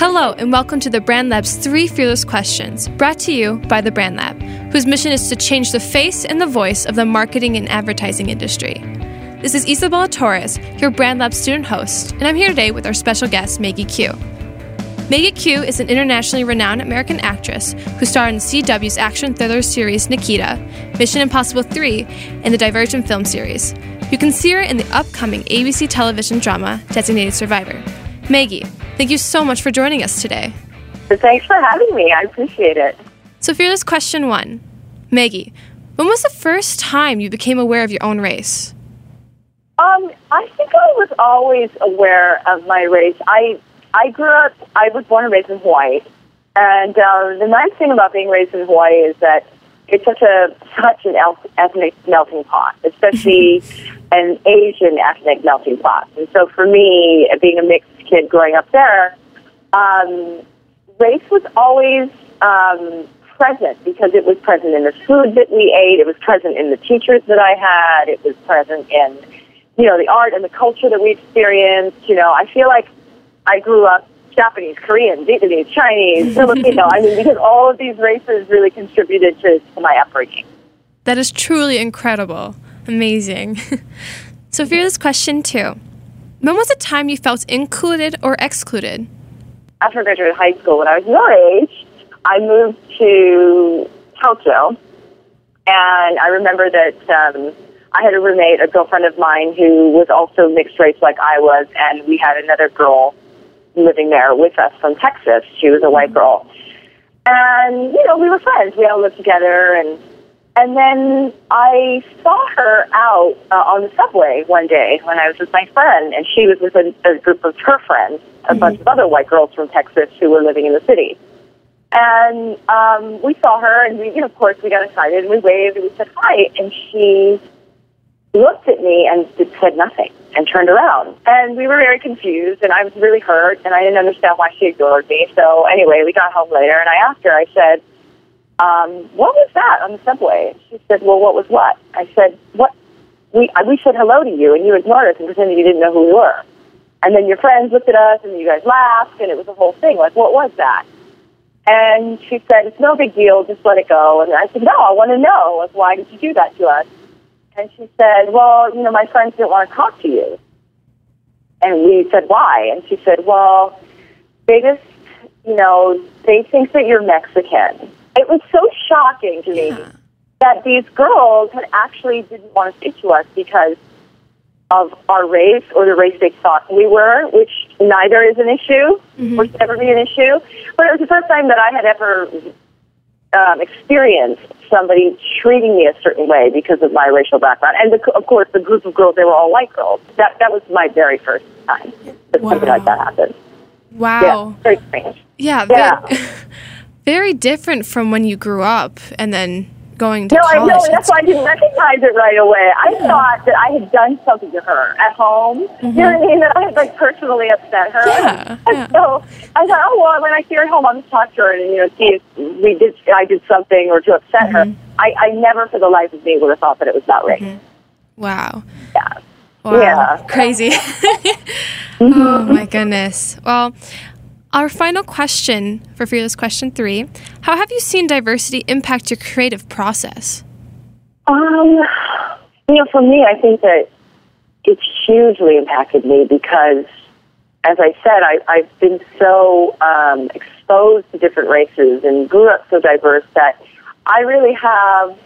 Hello, and welcome to the Brand Lab's three fearless questions, brought to you by the Brand Lab, whose mission is to change the face and the voice of the marketing and advertising industry. This is Isabella Torres, your Brand Lab student host, and I'm here today with our special guest, Maggie Q. Maggie Q is an internationally renowned American actress who starred in CW's action thriller series Nikita, Mission Impossible 3, and the Divergent film series. You can see her in the upcoming ABC television drama Designated Survivor. Maggie, thank you so much for joining us today. Thanks for having me. I appreciate it. So, fearless question one Maggie, when was the first time you became aware of your own race? Um, I think I was always aware of my race. I I grew up. I was born and raised in Hawaii, and uh, the nice thing about being raised in Hawaii is that it's such a such an ethnic melting pot, especially an Asian ethnic melting pot. And so, for me, being a mixed kid growing up there, um, race was always um, present because it was present in the food that we ate. It was present in the teachers that I had. It was present in, you know, the art and the culture that we experienced. You know, I feel like I grew up Japanese, Korean, Vietnamese, Chinese, Filipino. I mean, because all of these races really contributed to, to my upbringing. That is truly incredible. Amazing. so, for fearless question two. When was the time you felt included or excluded? After I graduated high school, when I was your age, I moved to Tokyo. And I remember that um, I had a roommate, a girlfriend of mine, who was also mixed race like I was, and we had another girl living there with us from Texas. She was a white girl. And, you know, we were friends. We all lived together, and and then I saw her out uh, on the subway one day when I was with my friend, and she was with a, a group of her friends, a mm-hmm. bunch of other white girls from Texas who were living in the city. And um, we saw her, and we, you know, of course, we got excited, and we waved, and we said hi, and she looked at me and said nothing and turned around. And we were very confused, and I was really hurt, and I didn't understand why she ignored me. So anyway, we got home later, and I asked her, I said, um, what was that on the subway? She said, well, what was what? I said, what? We, we said hello to you, and you ignored us and pretended you didn't know who we were. And then your friends looked at us, and you guys laughed, and it was a whole thing. Like, what was that? And she said, it's no big deal, just let it go. And I said, no, I want to know. Like, why did you do that to us? And she said, well, you know, my friends didn't want to talk to you. And we said, why? And she said, well, they just, you know, they think that you're Mexican it was so shocking to me yeah. that these girls had actually didn't want to speak to us because of our race or the race they thought we were, which neither is an issue mm-hmm. or should ever be an issue. But it was the first time that I had ever um, experienced somebody treating me a certain way because of my racial background. And the, of course, the group of girls, they were all white girls. That that was my very first time that wow. something like that happened. Wow. Yeah, very strange. Yeah. yeah. very different from when you grew up and then going to no, college. No, I know. That's why I didn't recognize it right away. I yeah. thought that I had done something to her at home. Mm-hmm. You know what I mean? That I had like personally upset her. Yeah. And yeah. so I thought, oh well, when I see her at home, I'll just talk to her and you know see if we did I did something or to upset mm-hmm. her. I, I never for the life of me would have thought that it was that race. Mm-hmm. Wow. Yeah. Wow. Yeah. Crazy. Mm-hmm. oh my goodness. Well, our final question for Fearless Question 3 How have you seen diversity impact your creative process? Um, you know, for me, I think that it's hugely impacted me because, as I said, I, I've been so um, exposed to different races and grew up so diverse that I really have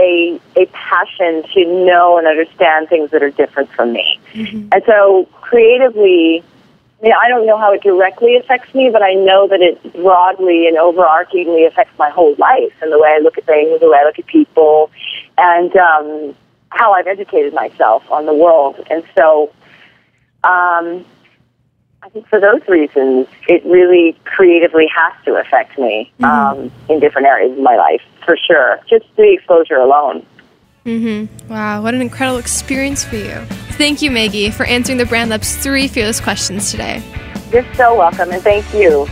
a, a passion to know and understand things that are different from me. Mm-hmm. And so, creatively, I mean, I don't know how it directly affects me, but I know that it broadly and overarchingly affects my whole life and the way I look at things, the way I look at people, and um, how I've educated myself on the world. And so, um, I think for those reasons, it really creatively has to affect me mm-hmm. um, in different areas of my life, for sure. Just the exposure alone. Mm-hmm. Wow, what an incredible experience for you. Thank you, Maggie, for answering the Brand Lab's three fearless questions today. You're so welcome, and thank you.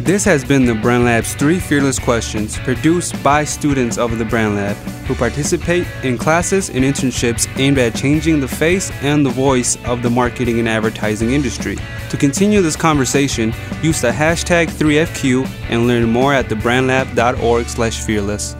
This has been the Brand Lab's three fearless questions produced by students of the Brand Lab who participate in classes and internships aimed at changing the face and the voice of the marketing and advertising industry. To continue this conversation, use the hashtag 3FQ and learn more at thebrandlab.org/fearless.